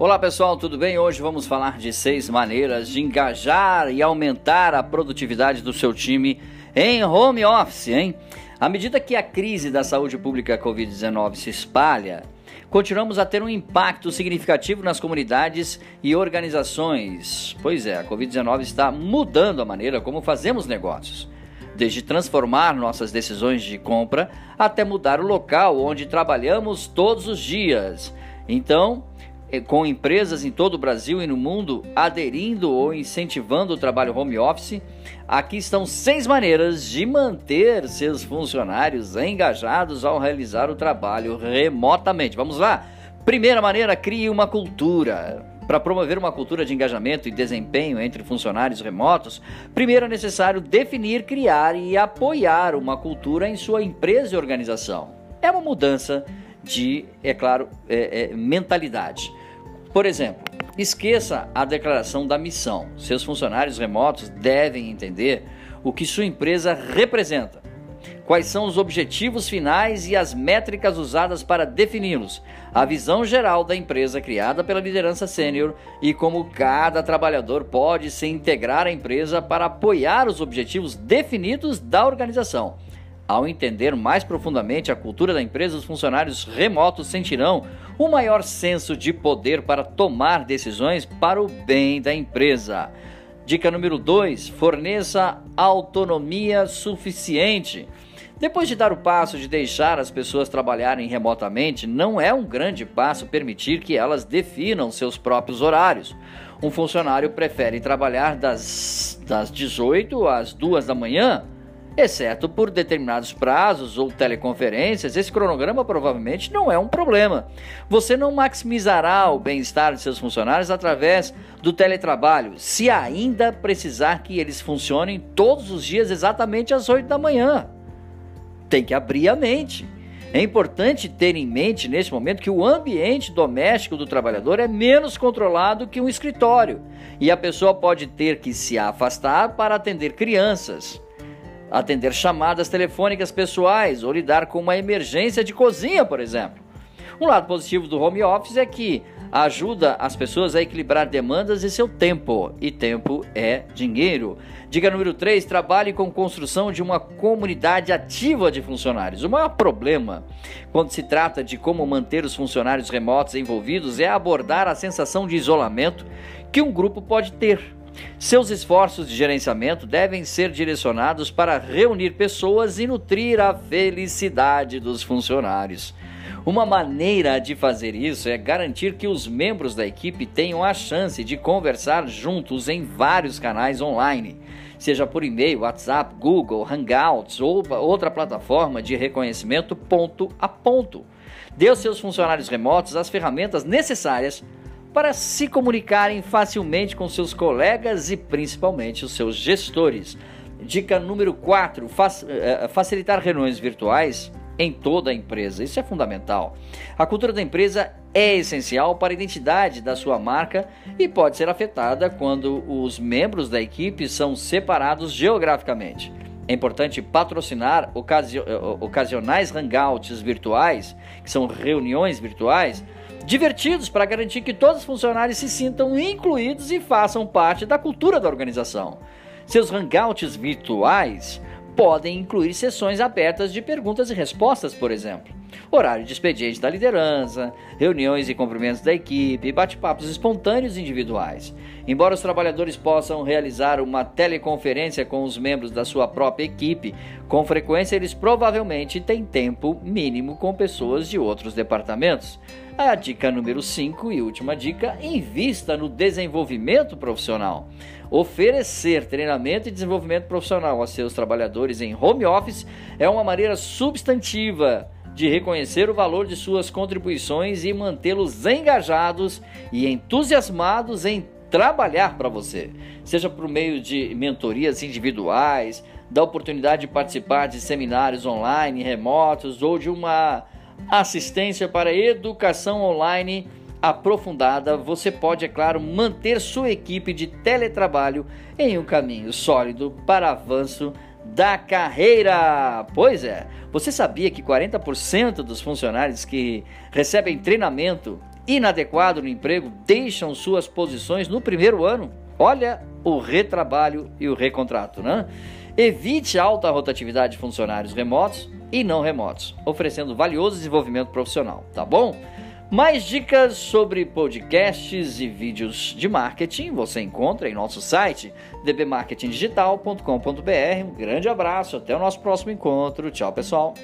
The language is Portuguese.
Olá pessoal, tudo bem? Hoje vamos falar de seis maneiras de engajar e aumentar a produtividade do seu time em home office, hein? À medida que a crise da saúde pública Covid-19 se espalha, continuamos a ter um impacto significativo nas comunidades e organizações. Pois é, a Covid-19 está mudando a maneira como fazemos negócios. Desde transformar nossas decisões de compra até mudar o local onde trabalhamos todos os dias. Então, com empresas em todo o Brasil e no mundo aderindo ou incentivando o trabalho home office, aqui estão seis maneiras de manter seus funcionários engajados ao realizar o trabalho remotamente. Vamos lá? Primeira maneira, crie uma cultura. Para promover uma cultura de engajamento e desempenho entre funcionários remotos, primeiro é necessário definir, criar e apoiar uma cultura em sua empresa e organização. É uma mudança de, é claro, é, é, mentalidade. Por exemplo, esqueça a declaração da missão. Seus funcionários remotos devem entender o que sua empresa representa, quais são os objetivos finais e as métricas usadas para defini-los, a visão geral da empresa criada pela liderança sênior e como cada trabalhador pode se integrar à empresa para apoiar os objetivos definidos da organização. Ao entender mais profundamente a cultura da empresa, os funcionários remotos sentirão um maior senso de poder para tomar decisões para o bem da empresa. Dica número 2: forneça autonomia suficiente. Depois de dar o passo de deixar as pessoas trabalharem remotamente, não é um grande passo permitir que elas definam seus próprios horários. Um funcionário prefere trabalhar das, das 18 às 2 da manhã exceto por determinados prazos ou teleconferências, esse cronograma provavelmente não é um problema. Você não maximizará o bem-estar de seus funcionários através do teletrabalho, se ainda precisar que eles funcionem todos os dias exatamente às 8 da manhã. Tem que abrir a mente. É importante ter em mente neste momento que o ambiente doméstico do trabalhador é menos controlado que um escritório e a pessoa pode ter que se afastar para atender crianças atender chamadas telefônicas pessoais ou lidar com uma emergência de cozinha, por exemplo. Um lado positivo do home office é que ajuda as pessoas a equilibrar demandas e seu tempo, e tempo é dinheiro. Dica número 3: trabalhe com construção de uma comunidade ativa de funcionários. O maior problema quando se trata de como manter os funcionários remotos envolvidos é abordar a sensação de isolamento que um grupo pode ter. Seus esforços de gerenciamento devem ser direcionados para reunir pessoas e nutrir a felicidade dos funcionários. Uma maneira de fazer isso é garantir que os membros da equipe tenham a chance de conversar juntos em vários canais online, seja por e-mail, WhatsApp, Google, Hangouts ou outra plataforma de reconhecimento ponto a ponto. Dê aos seus funcionários remotos as ferramentas necessárias para se comunicarem facilmente com seus colegas e principalmente os seus gestores. Dica número 4: eh, facilitar reuniões virtuais em toda a empresa. Isso é fundamental. A cultura da empresa é essencial para a identidade da sua marca e pode ser afetada quando os membros da equipe são separados geograficamente. É importante patrocinar ocasio eh, ocasionais hangouts virtuais, que são reuniões virtuais, divertidos para garantir que todos os funcionários se sintam incluídos e façam parte da cultura da organização. Seus hangouts virtuais podem incluir sessões abertas de perguntas e respostas, por exemplo, horário de expediente da liderança, reuniões e cumprimentos da equipe, bate-papos espontâneos individuais. Embora os trabalhadores possam realizar uma teleconferência com os membros da sua própria equipe, com frequência eles provavelmente têm tempo mínimo com pessoas de outros departamentos. A dica número 5 e última dica: invista no desenvolvimento profissional. Oferecer treinamento e desenvolvimento profissional a seus trabalhadores em home office é uma maneira substantiva de reconhecer o valor de suas contribuições e mantê-los engajados e entusiasmados em trabalhar para você, seja por meio de mentorias individuais, da oportunidade de participar de seminários online, remotos ou de uma assistência para educação online aprofundada, você pode, é claro, manter sua equipe de teletrabalho em um caminho sólido para avanço da carreira. Pois é, você sabia que 40% dos funcionários que recebem treinamento inadequado no emprego deixam suas posições no primeiro ano? Olha o retrabalho e o recontrato, né? Evite alta rotatividade de funcionários remotos e não remotos, oferecendo valioso desenvolvimento profissional, tá bom? Mais dicas sobre podcasts e vídeos de marketing você encontra em nosso site dbmarketingdigital.com.br. Um grande abraço, até o nosso próximo encontro. Tchau, pessoal.